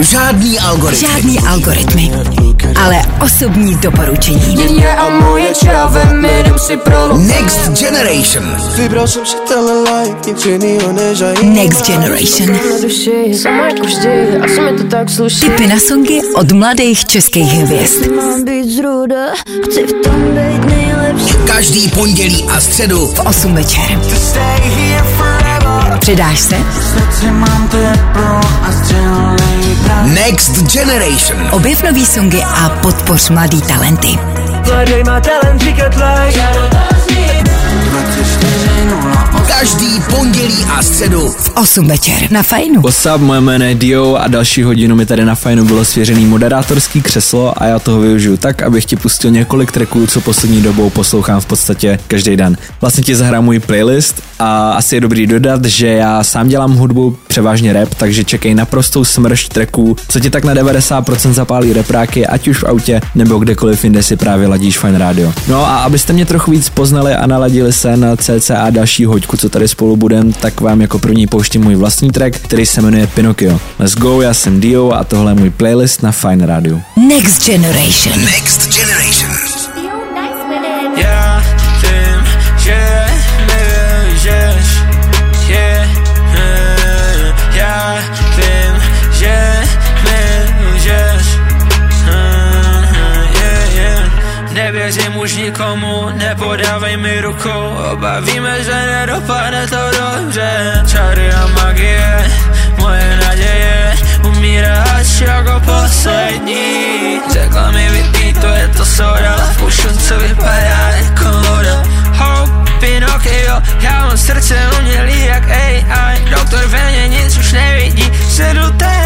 Žádný algoritmy. Žádný algoritmy. Ale osobní doporučení. Next Generation. Next Generation. Tipy na songy od mladých českých hvězd. Každý pondělí a středu v 8 večer. Přidáš se? Next Generation. Objev nový songy a podpoř mladý talenty. Hledej má talent, říkat like. Každý pondělí a středu V 8 večer na Fajnu. What's up, moje jméno je Dio a další hodinu mi tady na Fajnu bylo svěřený moderátorský křeslo a já toho využiju tak, abych ti pustil několik tracků, co poslední dobou poslouchám v podstatě každý den. Vlastně ti zahrám můj playlist a asi je dobrý dodat, že já sám dělám hudbu, převážně rap, takže čekej naprostou smršť tracků, co ti tak na 90% zapálí repráky, ať už v autě nebo kdekoliv jinde si právě ladíš Fine Radio. No a abyste mě trochu víc poznali a naladili se na CCA další hoďku, co tady spolu budem, tak vám jako první pouštím můj vlastní track, který se jmenuje Pinocchio. Let's go, já jsem Dio a tohle je můj playlist na Fine Radio. Next Generation. Next Generation. Mi ruku. Obavíme, že nedopadne to dobře. Čary a magie, moje naděje. Umírá až jako poslední. Řekla mi vypí, to je to soda. Pušun, co vypadá jako voda. Hope, Pinocchio, já mám srdce umělý jak AI Doktor ve mně nic už nevidí, sedu ten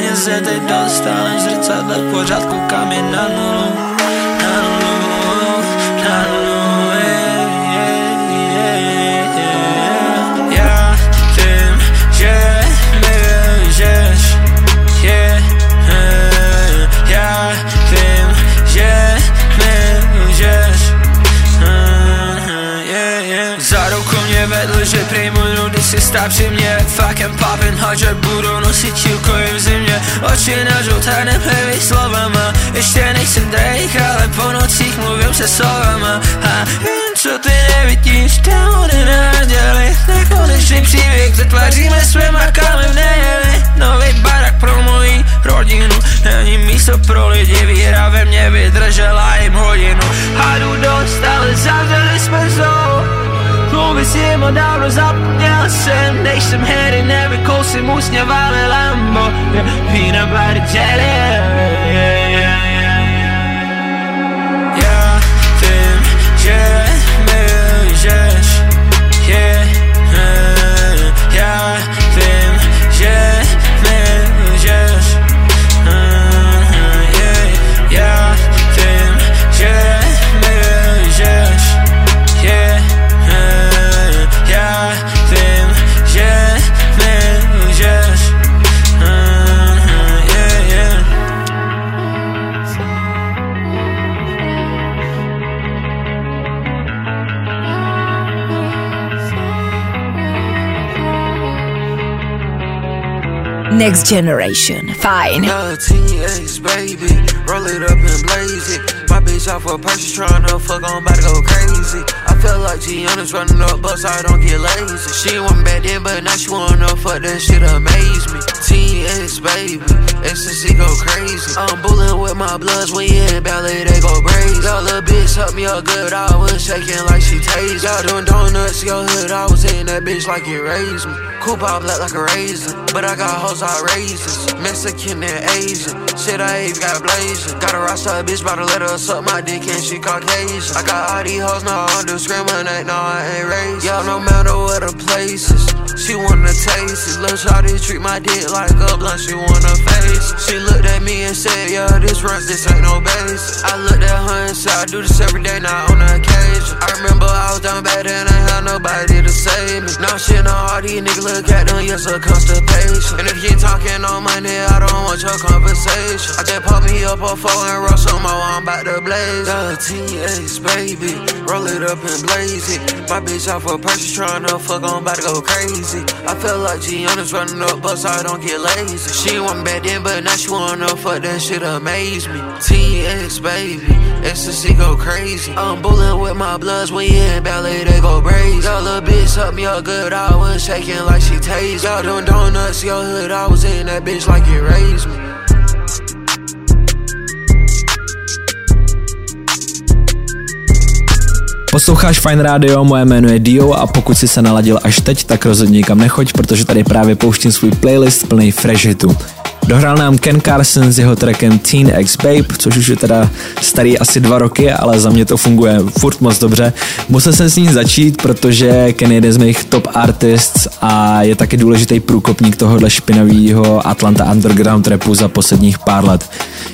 Peněze teď než zrcadle pořád koukám jen na nulu můj nudy si stá při mě Fucking poppin' hot, že budu nosit čílko i v zimě. Oči na žluté nepleví slovama. Ještě nejsem Drake, ale po nocích mluvím se slovama. A jen co ty nevidíš, démony na děli Nekonečný příběh, zatváříme své makáme v neděli Nový barak pro moji rodinu. Není místo pro lidi, víra ve mě vydržela jim hodinu. Hadu dostali, zavřeli jsme zoo Povisimo davno zapomnjela zapomněl, Nek sam heri ne bi kosi musnja Lambo, more Fina bar Next Generation. Fine. Uh, 10 baby. Roll it up and blaze it. My bitch off her purchase, tryna fuck, I'm about to go crazy. I feel like Gianna's running up, but I don't get lazy. She wasn't back then, but now she wanna fuck, that shit amaze me. 10 years, baby. Ecstasy go crazy. I'm bullying with my bloods you in ballet, they go crazy. Y'all little bitch help me up good, I was shaking like she tased. Y'all doing donuts, your hood, I that bitch like it raised me. Coupe out black like a raisin, but I got hoes out raisins. Mexican and Asian, shit I ain't got blazing. Got a roster bitch, bout to let her suck my dick and she Caucasian. I got all these hoes, no, I discriminate, no, I ain't racist. Y'all no matter what the place is, she wanna taste it. Lil' shawty treat my dick like a blunt, she wanna face. She looked at me and said, yeah, this runs, this ain't no base. I looked at her and said, I do this every day, not on occasion. I remember I was down bad and I had nobody to save me. Now shit on all these niggas look at them, yes, a constipation. And if you talking on money, I don't want your conversation. I just pop me up a phone and roll some more, I'm about to blaze. The TX, baby, roll it up and blaze it. My bitch off a purchase, trying to fuck, I'm about to go crazy. I feel like Gianna's running up, but so I don't get lazy. She want bad then, but now she wanna fuck that shit amaze me. TX, baby, ecstasy go crazy. I'm bullying with my bloods when you in ballet, they go crazy. Y'all little bitch suck me up good, I was shaking like she tased. Y'all doing donuts, your hood, I was in that bitch like it raised me. Posloucháš Fine Radio, moje jméno je Dio a pokud si se naladil až teď, tak rozhodně nikam nechoď, protože tady právě pouštím svůj playlist plný fresh hitu. Dohrál nám Ken Carson s jeho trackem Teen X Babe, což už je teda starý asi dva roky, ale za mě to funguje furt moc dobře. Musel jsem s ním začít, protože Ken je jeden z mých top artists a je taky důležitý průkopník tohohle špinavého Atlanta Underground rapu za posledních pár let.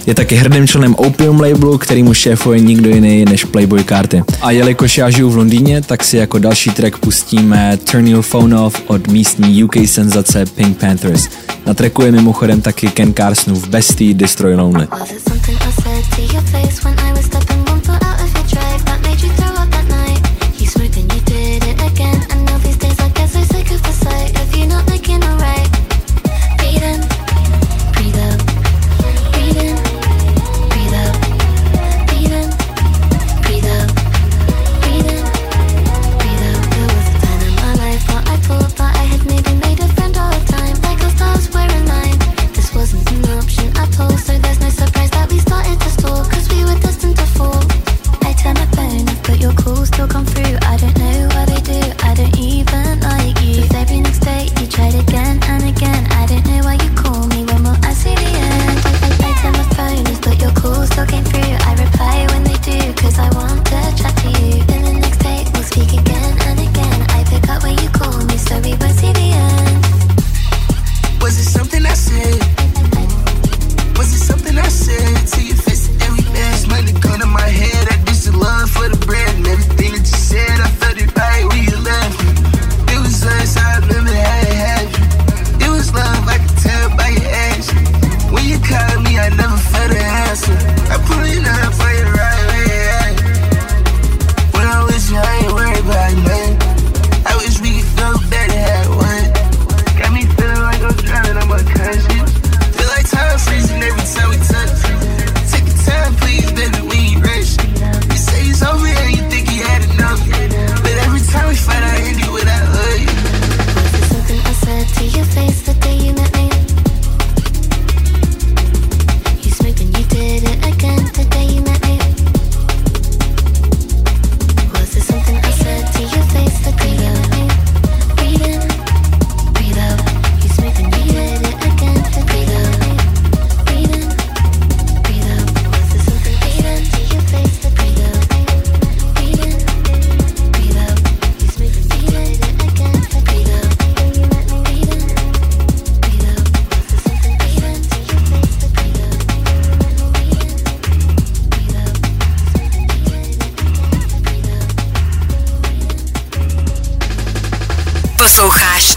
Je taky hrdým členem Opium labelu, který mu šéfuje nikdo jiný než Playboy Carty. A jelikož já žiju v Londýně, tak si jako další track pustíme Turn Your Phone Off od místní UK senzace Pink Panthers. Na tracku je mimochodem taky Ken Carsonův Bestie Destroy Lonely.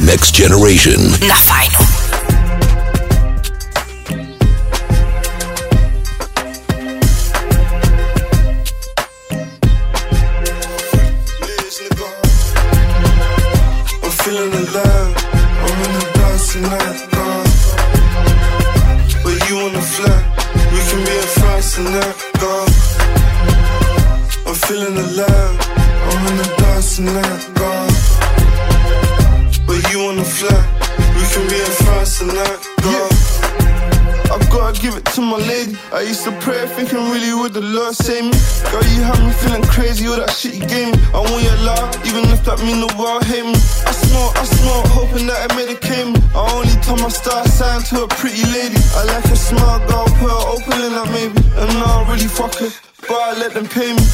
Next Generation. na fajnu. I'm feeling alive. I'm in the dance tonight, I used to pray, thinking really would the Lord save me. Girl, you have me feeling crazy, all that shit you gave me. I want your love, even if that mean the world hate me. I smoke, I smoke, hoping that it medicate me. I only told my star sign to a pretty lady. I like a smart girl, put her open in that maybe. And now I really fuck her, but I let them pay me.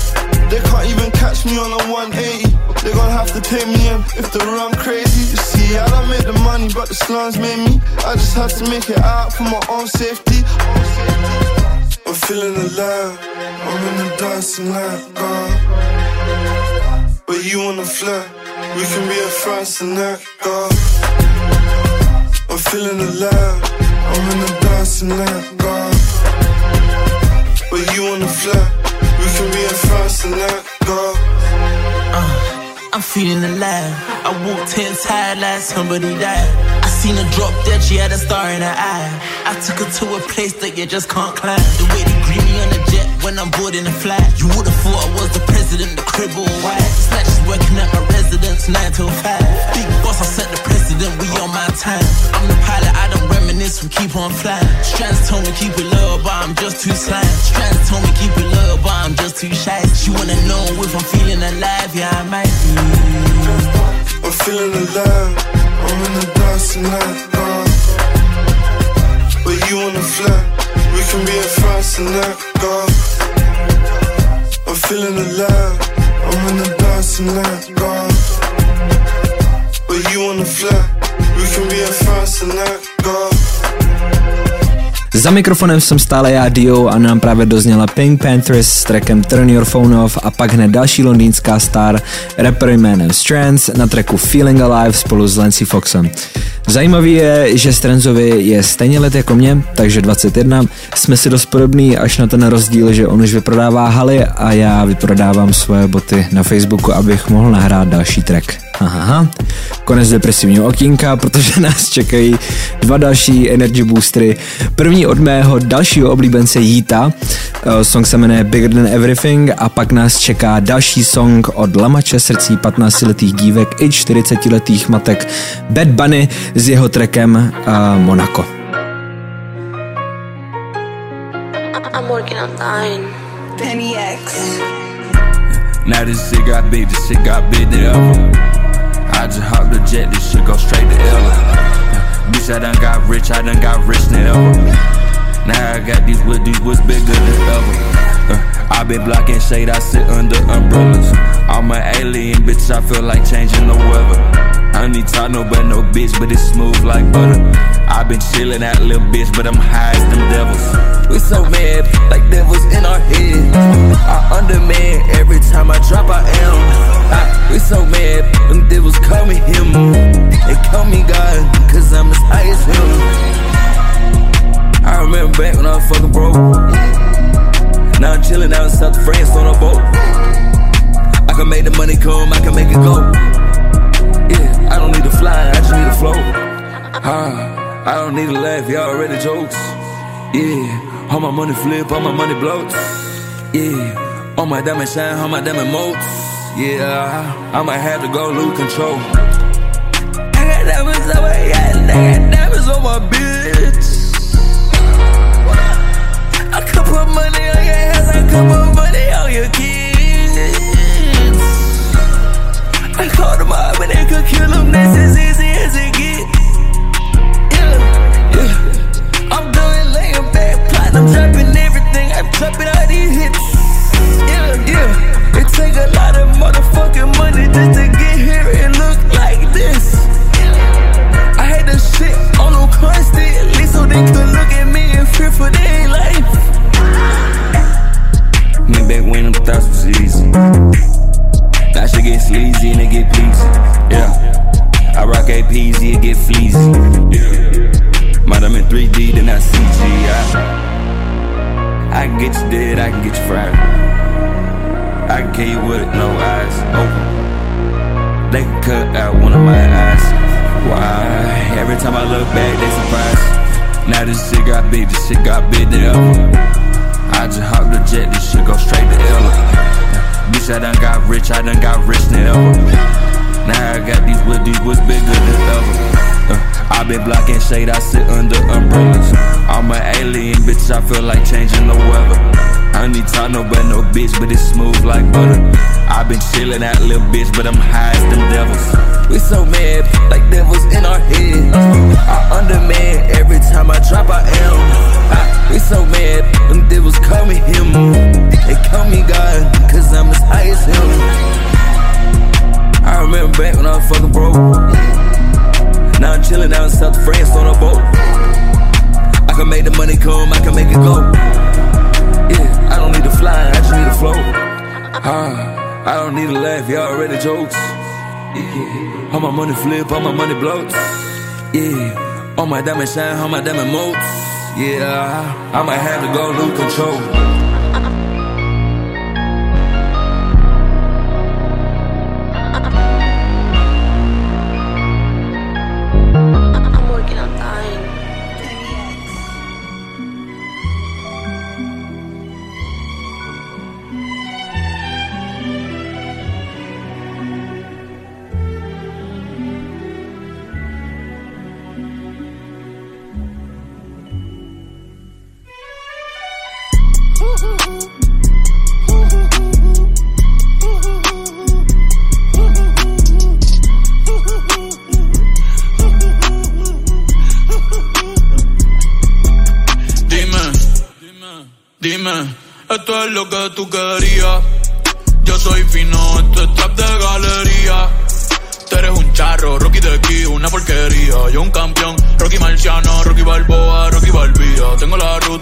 They can't even catch me on a 180. They gonna have to take me in if they run crazy. You see, I don't make the money, but the slums made me. I just had to make it out for my own safety. Feeling alive. I'm in the dance tonight, uh. God. But you the fly, we can be at France tonight, God. Uh. I'm feeling alive. I'm in the dance tonight, uh. God. But you the fly, we can be at France tonight, God. I'm feeling alive. I walked in tired like somebody died. Seen her drop dead, she had a star in her eye. I took her to a place that you just can't climb. The way they greet me on the jet when I'm boarding the flight. You would've thought I was the president, the crib all white. Snatches working at my residence, 9 till 5. Big boss, I set the precedent, we on my time. I'm the pilot, I don't reminisce, we keep on flying. Strands told me keep it low, but I'm just too slime. Strands told me keep it low, but I'm just too shy. She wanna know if I'm feeling alive, yeah, I might be. I'm feeling alive. I'm in the dance tonight, God. But you on the fly, we can be at France tonight, God. I'm feeling alive. I'm in the dance tonight, God. But you on the fly, we can be at France tonight, God. Za mikrofonem jsem stále já Dio a nám právě dozněla Pink Panthers s trackem Turn Your Phone Off a pak hned další londýnská star, rapper jménem Strands na tracku Feeling Alive spolu s Lancy Foxem. Zajímavý je, že Strandsovi je stejně let jako mě, takže 21. Jsme si dost podobný až na ten rozdíl, že on už vyprodává haly a já vyprodávám svoje boty na Facebooku, abych mohl nahrát další track. Aha, konec depresivního okýnka, protože nás čekají dva další energy boostery. První od mého dalšího oblíbence Jíta, eh, song se jmenuje Bigger Than Everything a pak nás čeká další song od lamače srdcí 15-letých dívek i 40-letých matek Bad Bunny s jeho trackem uh, Monaco. I'm working on nine. Penny X. Now this shit got big, this shit got big ever. I just hopped the jet, this shit go straight to Ella. Bitch, I done got rich, I done got rich than ever. Now I got these with these what's bigger than ever. Uh, I been blocking shade, I sit under umbrellas. I'm an alien, bitch, I feel like changing the weather. I need talk no but no bitch, but it's smooth like butter. I been chillin' that little bitch, but I'm high as them devils. We so mad, like devils in our head. I underman every time I drop, I am. I, we so mad, them devils call me him. They call me God, cause I'm as high as him. I remember back when I was fucking broke. Now I'm chillin' out in South France on a boat. I can make the money come, I can make it go. Yeah, I don't need to fly, I just need to float. Ah, I don't need to laugh, y'all already jokes. Yeah, all my money flip, all my money bloats. Yeah, all my diamond shine, all my diamond motes. Yeah, I might have to go lose control. I got diamonds on my I got diamonds on my bitch. I could put money on your hands, I could put money on your kids. I called them up and they could kill them, that's as easy as it get. Yeah, yeah. I'm done laying back, plotting, I'm dropping everything, I'm dropping all these hits. Yeah, yeah. It take a lot of motherfucking money just to get here and look like this. I had the shit on no constantly so they could look at me and fear for their life. Me back when them thoughts was easy. That shit get sleazy and it get pleasy. Yeah. I rock APZ, it get fleazy. Yeah. Might I'm in 3D, then I CG. I, I can get you dead, I can get you fried. I can kill you with it, no eyes open. They can cut out one of my eyes. Why? Every time I look back, they surprised. Now this shit got big, this shit got big ever. I just hopped the jet, this shit go straight to Ella. Bitch, I done got rich, I done got rich than ever. Now I got these with these what's bigger than ever. Uh, I been blocking shade, I sit under umbrellas. I'm an alien, bitch, I feel like changing the weather. I need talk no but no bitch, but it's smooth like butter. I been chillin' that little bitch, but I'm high as them devils. We so mad, like devils in our heads. I underman every time I drop, I am. I, we so mad, them devils call me him. They call me God, cause I'm as high as him. I remember back when I was fucking broke. Now I'm chillin' out in South France on a boat. I can make the money come, I can make it go. Yeah, I don't need to fly, I just need to float. Huh, I don't need to laugh, y'all already jokes. Yeah, all my money flip, all my money bloats. Yeah, all my diamonds shine, all my diamond moats. Yeah, I might have to go lose control.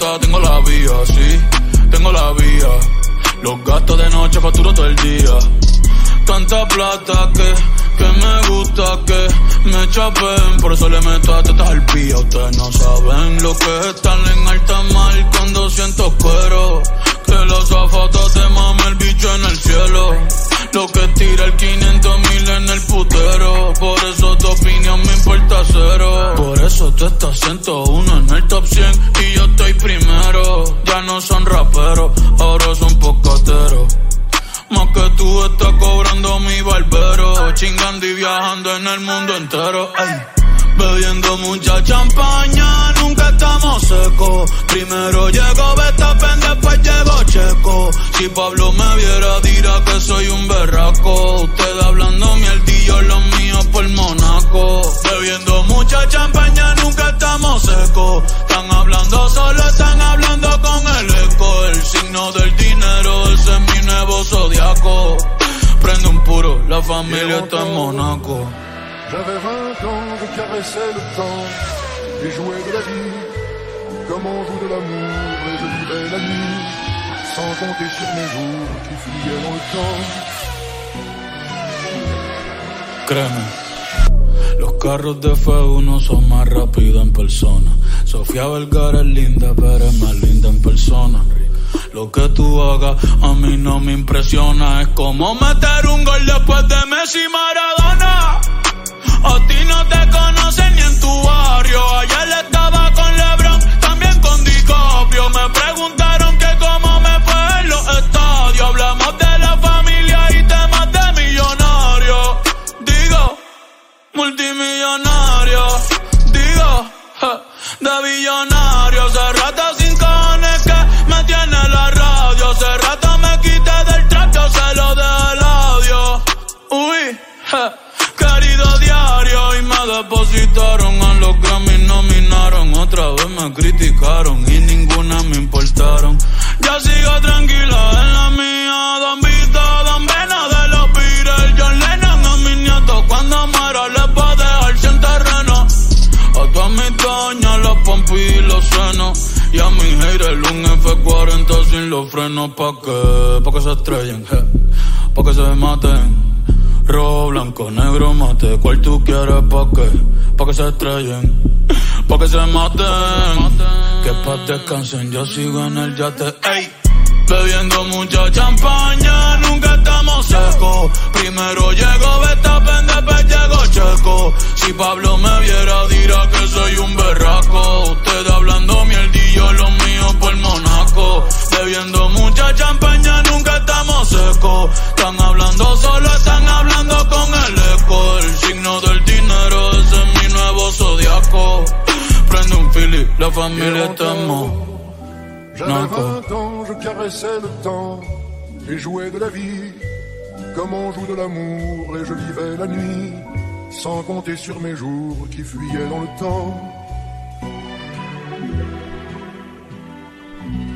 Tengo la vía, sí, tengo la vía. Los gastos de noche facturo todo el día. Tanta plata que, que me gusta que me chapen. Por eso le meto a tetas al pía. Ustedes no saben lo que es estar en alta mar cuando siento cuero. Que los zapatos te mame el bicho en el cielo. Lo que tira el 500 mil en el putero. Por eso tu opinión me importa cero. Por eso tú estás 101 en el top 100 y yo estoy primero. Ya no son raperos, ahora son pocateros. Más que tú estás cobrando mi barbero. Chingando y viajando en el mundo entero. Ay. Bebiendo mucha champaña, nunca estamos secos. Primero llegó Betapen, después llegó Checo. Si Pablo me viera, dirá que soy un berraco. Usted hablando mierdillo, los míos por Monaco. Bebiendo mucha champaña, nunca estamos secos. Están hablando solo, están hablando con el eco. El signo del dinero, ese es mi nuevo zodiaco. Prende un puro, la familia está en Monaco. J'avais 20 ans, je caressais le temps et jouais de la vie comme on joue de l'amour et je vivais la nuit sans compter sur mes jours qui fuyaient dans le temps. Créeme, los carros de F1 son más rápidos en persona. Sofía Vergara es linda, pero es más linda en persona. Lo que tú hagas a mí no me impresiona. Es como meter un gol después de Messi Maradona. A ti no te conocen ni en tu barrio. Ayer estaba Otra vez me criticaron y ninguna me importaron. Ya sigo tranquila en la mía. Don Vito, Don Vena de los Beatles. John Lennon a mis nietos. Cuando muera les va a dejar sin terreno. A todas mis doñas, los pompis y los senos. Y a mi haters un F40 sin los frenos. ¿Pa' qué? Pa' que se estrellen. Pa' que se maten. Rojo, blanco, negro, mate. ¿Cuál tú quieres? ¿Pa' qué? Pa' que se estrellen. Pa' que se maten. Que pa' descansen, yo sigo en el yate. Ey. Bebiendo mucha champaña, nunca estamos secos. Primero llegó Betapen, después llegó Checo. Si Pablo me viera, dirá que soy un berraco. Usted hablando mierdillo, los míos por Monaco. Bebiendo mucha champaña, nunca estamos secos. Están hablando solo, están hablando La en Monaco. J'avais 20 ans, je caressais le temps et jouais de la vie comme on joue de l'amour et je vivais la nuit sans compter sur mes jours qui fuyaient dans le temps.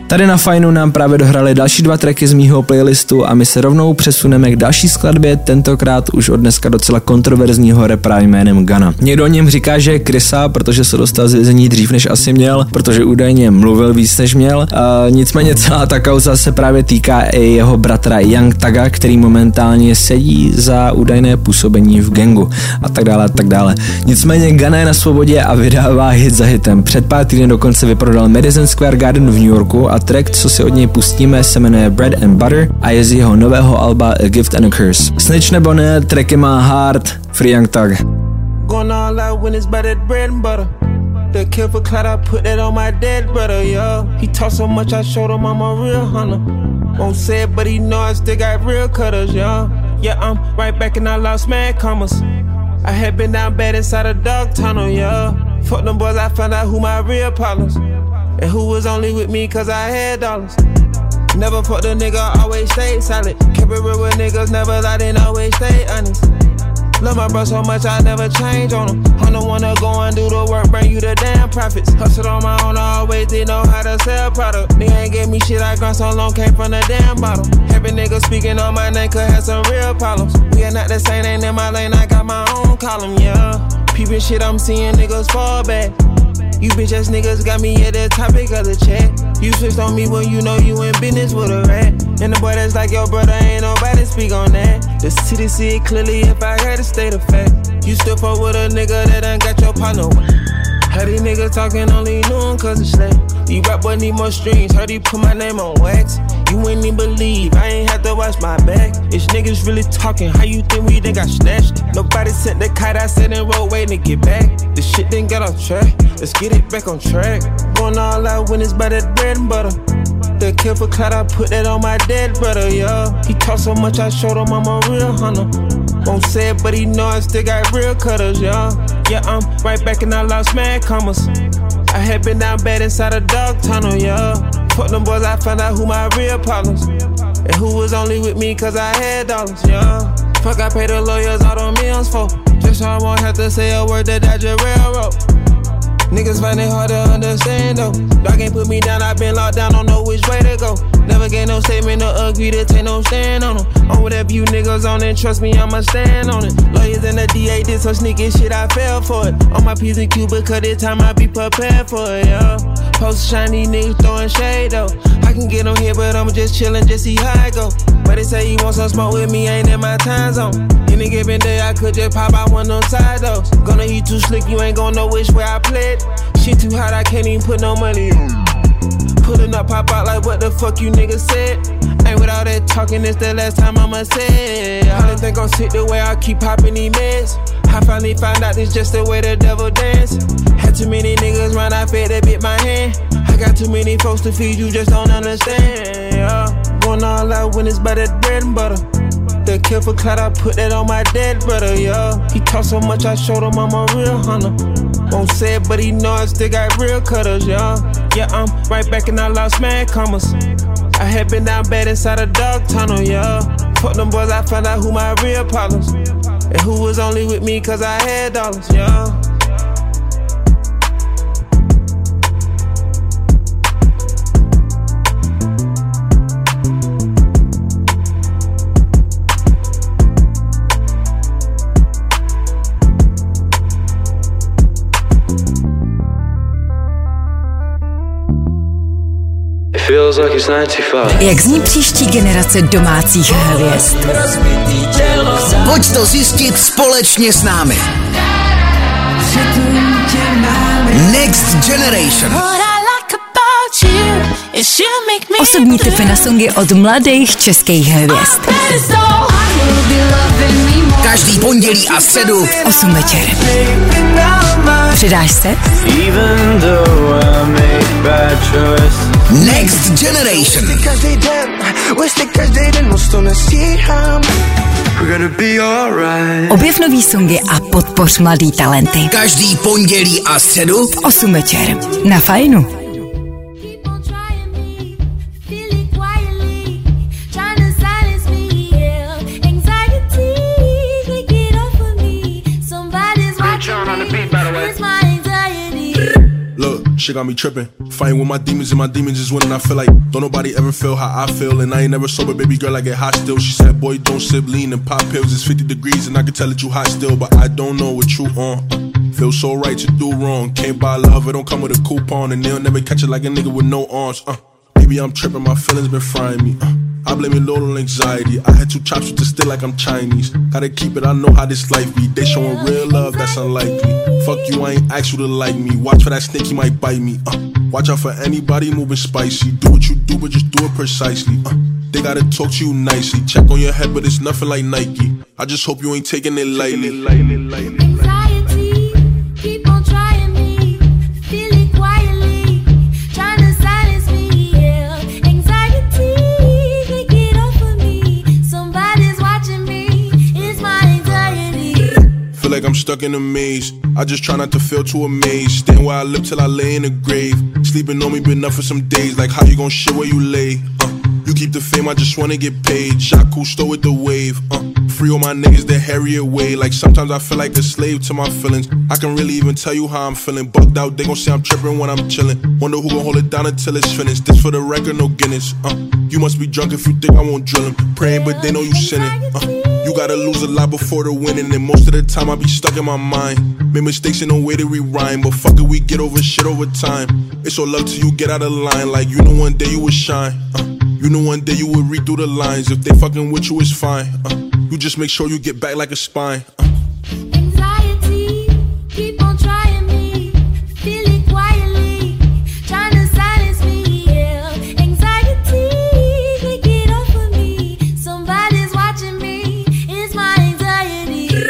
Tady na Fajnu nám právě dohrali další dva tracky z mýho playlistu a my se rovnou přesuneme k další skladbě, tentokrát už od dneska docela kontroverzního repra jménem Gana. Někdo o něm říká, že je Krysa, protože se dostal z vězení dřív než asi měl, protože údajně mluvil víc než měl. A nicméně celá ta kauza se právě týká i jeho bratra Young Taga, který momentálně sedí za údajné působení v gengu a tak dále a tak dále. Nicméně Gana je na svobodě a vydává hit za hitem. Před pár týdny dokonce vyprodal Madison Square Garden v New Yorku a track, co si od něj pustíme, se jmenuje Bread and Butter a je z jeho nového alba A Gift and a Curse. Snitch nebo ne, tracky má hard, Free Young Thug. Going all out when it's bread and butter. The kill for clout, I put that on my dead brother, yeah. He talk so much, I showed him I'm a real hunter. Won't say it, but he know I still got real cutters, yeah. Yeah, I'm right back and I lost mad commas. I had been down bad inside a dog tunnel, yeah. Fuck them boys, I found out who my real problems. And who was only with me cause I had dollars. Never fucked a nigga, always stayed solid. Kept it real with niggas, never lied and always stay honest. Love my bro so much, I never change on him. I'm the one to go and do the work, bring you the damn profits. Hustled on my own, I always did know how to sell product. Nigga ain't gave me shit, I grind so long, came from the damn bottom. Every nigga speaking on my name could have some real problems. We are not the same, ain't in my lane, I got my own column, yeah. Peeping shit, I'm seeing niggas fall back. You bitch ass niggas got me at the topic of the chat. You switched on me when you know you in business with a rat. And the boy that's like your brother ain't nobody speak on that. The city see it clearly if I had to state of fact. You still fuck with a nigga that ain't got your partner. Heard these niggas talking only knew him cause it's slang. These rap boy need more streams. Heard he put my name on wax. You ain't even believe I ain't had to watch my back. It's niggas really talking. How you think we done got snatched? Nobody sent the kite. I said in road waiting to get back. The shit didn't get off track. Let's get it back on track. Going all out when it's by that bread and butter. The kill for clout, I put that on my dead brother, yeah. He talk so much, I showed him I'm a real hunter. Won't say it, but he know I still got real cutters, yeah. Yeah, I'm right back and I lost mad commas. I had been down bad inside a dog tunnel, yeah. Fuck them boys, I found out who my real problems. And who was only with me cause I had dollars, yeah. Fuck, I paid the lawyers all the millions for. Just so I won't have to say a word that I just railroad. Niggas find it hard to understand though. Dog ain't put me down, i been locked down, don't know which way to go. Never get no statement or agree to take no stand on them. On whatever you niggas on it, trust me, I'ma stand on it. Lawyers and the DA did some sneaky shit, I fell for it. On my P's and Q, because this time I be prepared for it, yeah. Post shiny niggas throwing shade though. I can get on here, but I'ma just chillin', just see how I go. But they say you want some smoke with me, ain't in my time zone. Any given day, I could just pop out one them side though. Gonna eat too slick, you ain't gonna know which way I played. Shit too hot, I can't even put no money on. Pulling up, pop out like what the fuck you niggas said. Ain't with all that talking, it's the last time I'ma say. I don't think I'm sick the way I keep popping these meds. I finally found out it's just the way the devil dance. Had too many niggas run, I fed that bit my hand. I got too many folks to feed, you just don't understand. Yeah. Going all out when it's by that bread and butter. The kill for I put that on my dead brother, yeah. He talk so much, I showed him I'm a real hunter. Won't say it, but he know I still got real cutters, yeah. Yeah, I'm right back and I lost mad commas. I had been down bad inside a dog tunnel, yeah. Fuck them boys, I found out who my real problems. And who was only with me cause I had dollars, yeah. Jak zní příští generace domácích hvězd? Pojď to zjistit společně s námi. Next Generation. Osobní tipy na songy od mladých českých hvězd. Každý pondělí a středu 8 večer. Přidáš se? Next Generation. Objev nový songy a podpoř mladý talenty. Každý pondělí a středu 8 večer. Na fajnu. Shit got me tripping. Fighting with my demons and my demons is winning. I feel like don't nobody ever feel how I feel. And I ain't never sober, baby girl, I get hot still. She said, boy, don't sip lean and pop pills. It's 50 degrees and I can tell that you hot still. But I don't know what you on. Feel so right to do wrong. Can't buy love, it don't come with a coupon. And they'll never catch it like a nigga with no arms. Uh, maybe I'm tripping, my feelings been frying me. Uh, I blame it all on anxiety. I had two chops with the still like I'm Chinese. Gotta keep it, I know how this life be. They showing real love, that's unlikely. Fuck you, I ain't asked you to like me. Watch for that snake, he might bite me. Uh, watch out for anybody moving spicy. Do what you do, but just do it precisely. Uh, they gotta talk to you nicely. Check on your head, but it's nothing like Nike. I just hope you ain't taking it lightly. Anxiety, stuck in a maze. I just try not to feel too amazed. Stand where I live till I lay in a grave. Sleeping on me been enough for some days. Like how you gon' shit where you lay? Uh, you keep the fame, I just wanna get paid. Shot Cousteau with the wave. Uh, free all my niggas the Harriet way. Like sometimes I feel like a slave to my feelings. I can really even tell you how I'm feeling. Bugged out, they gon' say I'm tripping when I'm chillin'. Wonder who gon' hold it down until it's finished. This for the record, no Guinness. Uh, you must be drunk if you think I won't drill 'em. Praying, but they know you sinning. Uh, you gotta lose a lot before the winning, and most of the time I be stuck in my mind. Made mistakes in no way to rewind, but fuck it, we get over shit over time. It's all love till you get out of line, like you know one day you will shine. Uh, you know one day you will read through the lines. If they fucking with you, it's fine. Uh, you just make sure you get back like a spine. Uh,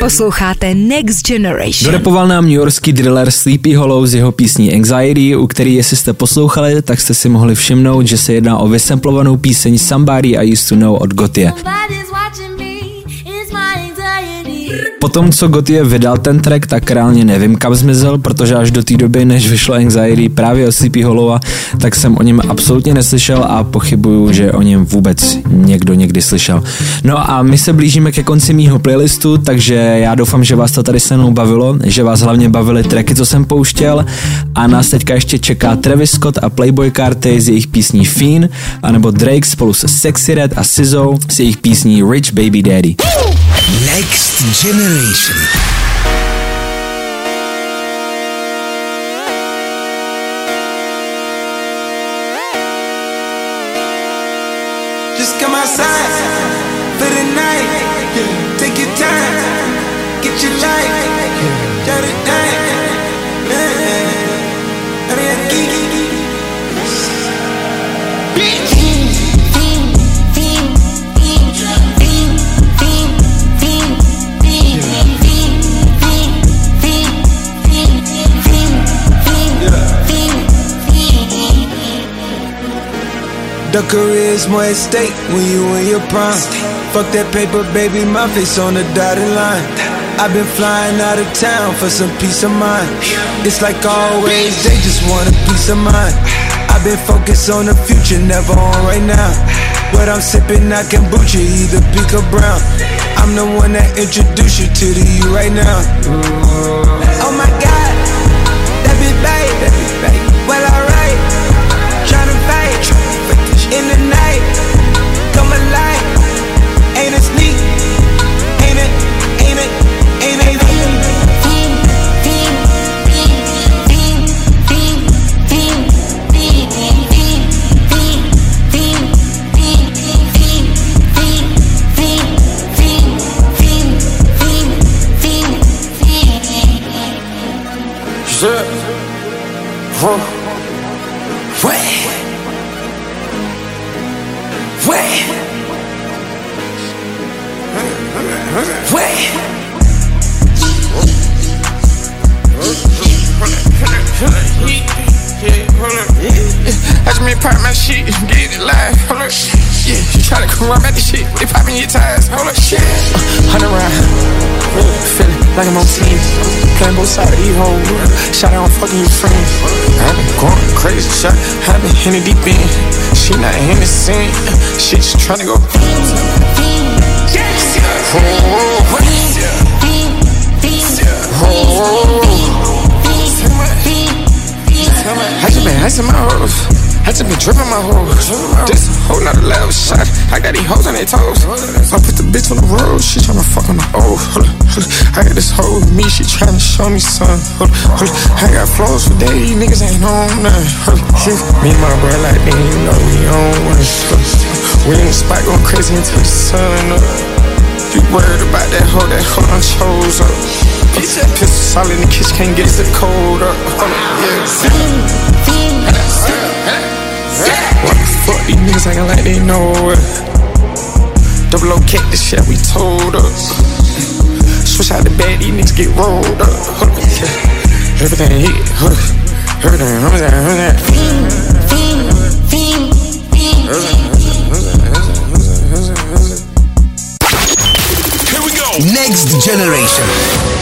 Posloucháte Next Generation. Dorepoval nám newyorský driller Sleepy Hollow z jeho písní Anxiety, u který, jestli jste poslouchali, tak jste si mohli všimnout, že se jedná o vysemplovanou píseň Somebody I Used to Know od Gotie. Somebody's Potom, co Gotie vydal ten track, tak reálně nevím, kam zmizel, protože až do té doby, než vyšlo Anxiety právě od Sleepy Hollowa, tak jsem o něm absolutně neslyšel a pochybuju, že o něm vůbec někdo někdy slyšel. No a my se blížíme ke konci mýho playlistu, takže já doufám, že vás to tady se mnou bavilo, že vás hlavně bavily tracky, co jsem pouštěl a nás teďka ještě čeká Travis Scott a Playboy Carty z jejich písní Fiend, anebo Drake spolu se Sexy Red a Sizzo s jejich písní Rich Baby Daddy. Next Generation. Just come outside for the night. Take your time, get your life. The career is more at stake when you in your prime. Fuck that paper, baby, my face on the dotted line. I've been flying out of town for some peace of mind. It's like always, they just want a peace of mind. I've been focused on the future, never on right now. What I'm sipping, I kombucha, either pink or brown. I'm the one that introduced you to the you right now. Oh my God, that be alright, Huh. Wait. Wait. Wait. Watch me pop my shit, get it live. Yeah. Try to come around at the shit, they popping in your tires. Hold up, shit. Hundred round, feeling like I'm on team. Playing both sides of these hoes. Shot out, I'm fucking your friends. i been going crazy, shot. i been hitting deep in. She not innocent. She just tryna go. I ice in my hoes. I just been dripping my hoes. This whole nother level shot. I got these hoes on their toes. I put the bitch on the road. She tryna fuck on the old. Hold up, hold up. I got this hoe with me. She tryna show me some. Hold up, hold up. I got flows for days. Niggas ain't on nothing. Hold up. yeah. Me and my bro like they ain't know we on one. We in the spot going crazy until the sun up. You worried about that hoe, that hoe done chose up. Pistol solid in the kitchen, can't get the cold up, yeah. What the fuck, these niggas acting like they know it. Double O kick the shit we told us. Switch out the bed, these niggas get rolled up. Everything hit, up. Everything, we go. Next generation.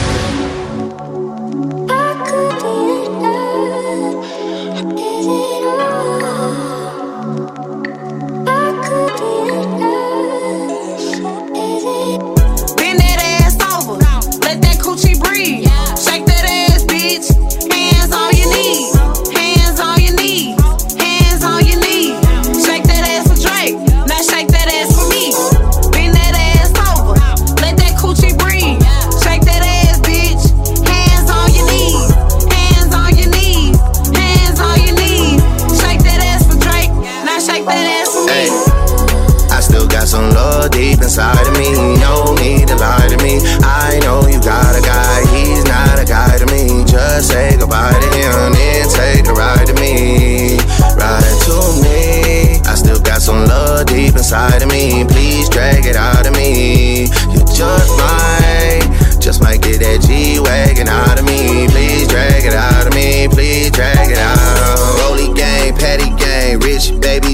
Some love deep inside of me. No need to lie to me. I know you got a guy, he's not a guy to me. Just say goodbye to him and take a ride to me. Ride to me. I still got some love deep inside of me. Please drag it out of me. You just might, just might get that G Wagon out of me. Please drag it out of me. Please drag it out. Rolly gang, patty gang, rich baby.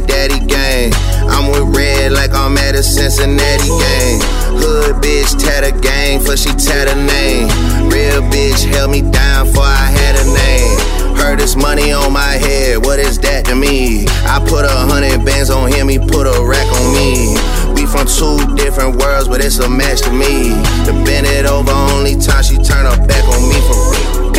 Red like I'm at a Cincinnati game. Hood bitch tatter gang for she tatter name. Real bitch held me down for I had a name. Heard this money on my head, what is that to me? I put a hundred bands on him, he put a rack on me. We from two different worlds, but it's a match to me. To bend it over, only time she turn her back on me for real.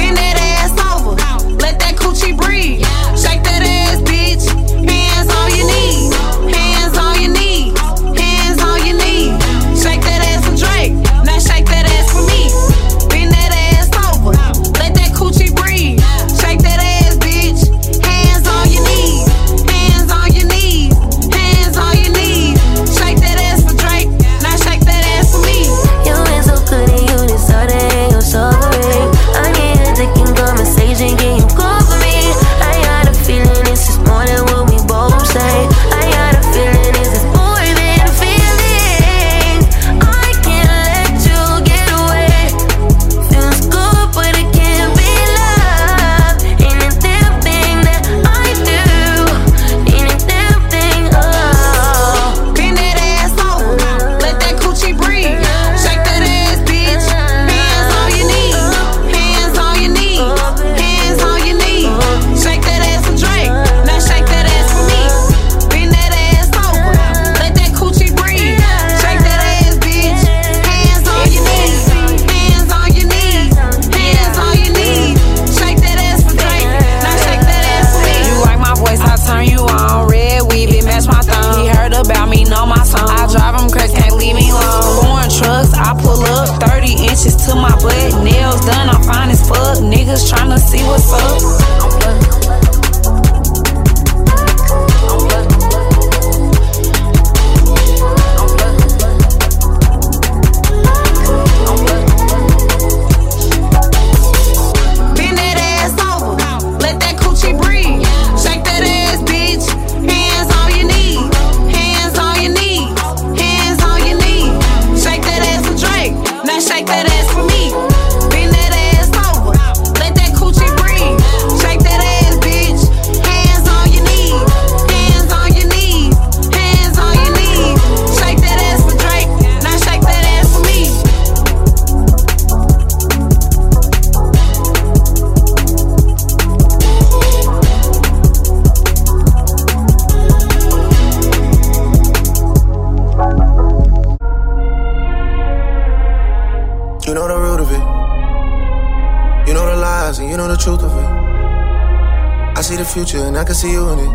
See you in it.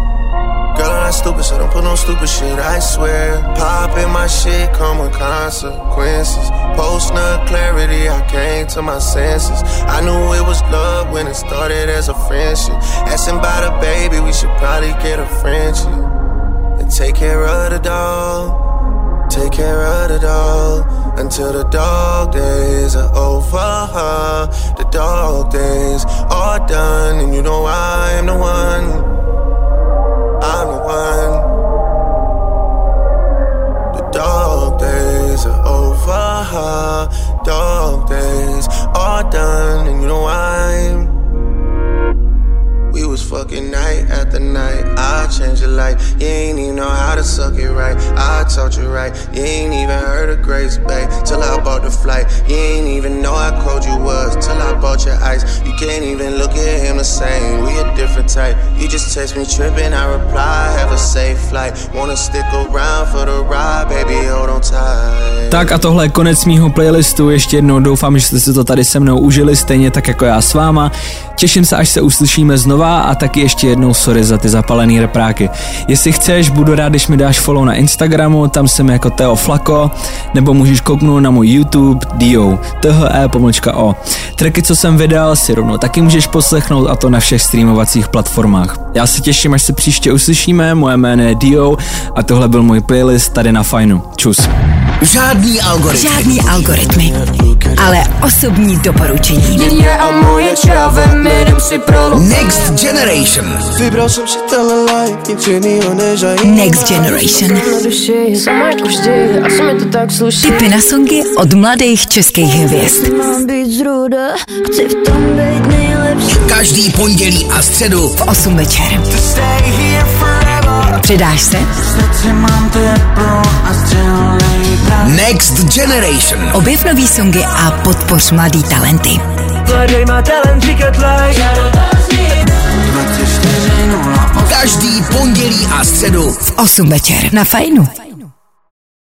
Girl, I'm not stupid, so don't put no stupid shit, I swear. Popping my shit come with consequences. Post nut clarity, I came to my senses. I knew it was love when it started as a friendship. Asking about a baby, we should probably get a friendship. And take care of the dog. Take care of the dog until the dog days are over. The dog days are done, and you know I am the one. I'm the one. The dog days are over. Dog days are done, and you know I'm. We was fucking night after night. I changed your life. You ain't even know how to suck it right. I taught you right. You ain't even heard of Grace Bay till I bought the flight. You ain't even know how cold you was till I bought your ice. You can't even look at him the same. We a different type. You just text me tripping. I reply, have a safe flight. Wanna stick around for the ride, baby? Hold on tight. Tak a tohle je konec mýho playlistu, ještě jednou doufám, že jste si to tady se mnou užili stejně tak jako já s váma. Těším se, až se uslyšíme znova a taky ještě jednou sorry za ty zapalený repráky. Jestli chceš, budu rád, když mi dáš follow na Instagramu, tam jsem jako Teo Flako, nebo můžeš kouknout na můj YouTube Dio, THE pomlčka O. Tracky, co jsem vydal, si rovnou taky můžeš poslechnout a to na všech streamovacích platformách. Já se těším, až se příště uslyšíme, moje jméno je Dio a tohle byl můj playlist tady na Fajnu. Čus. Žádný algoritmy. Žádný algoritmy, ale osobní doporučení. Mě jménem si prolomil. Next Generation. Vybral jsem si tenhle like, nic jinýho nežají. Next Generation. Tipy na songy od mladých českých hvězd. Mám být zruda, chci v tom být nejlepší Každý pondělí a středu v 8 večer. Přidáš se? Next Generation. Objev nový songy a podpoř mladý talenty. Mladej má talent říkat like Každý pondělí a středu V 8 večer na Fajnu.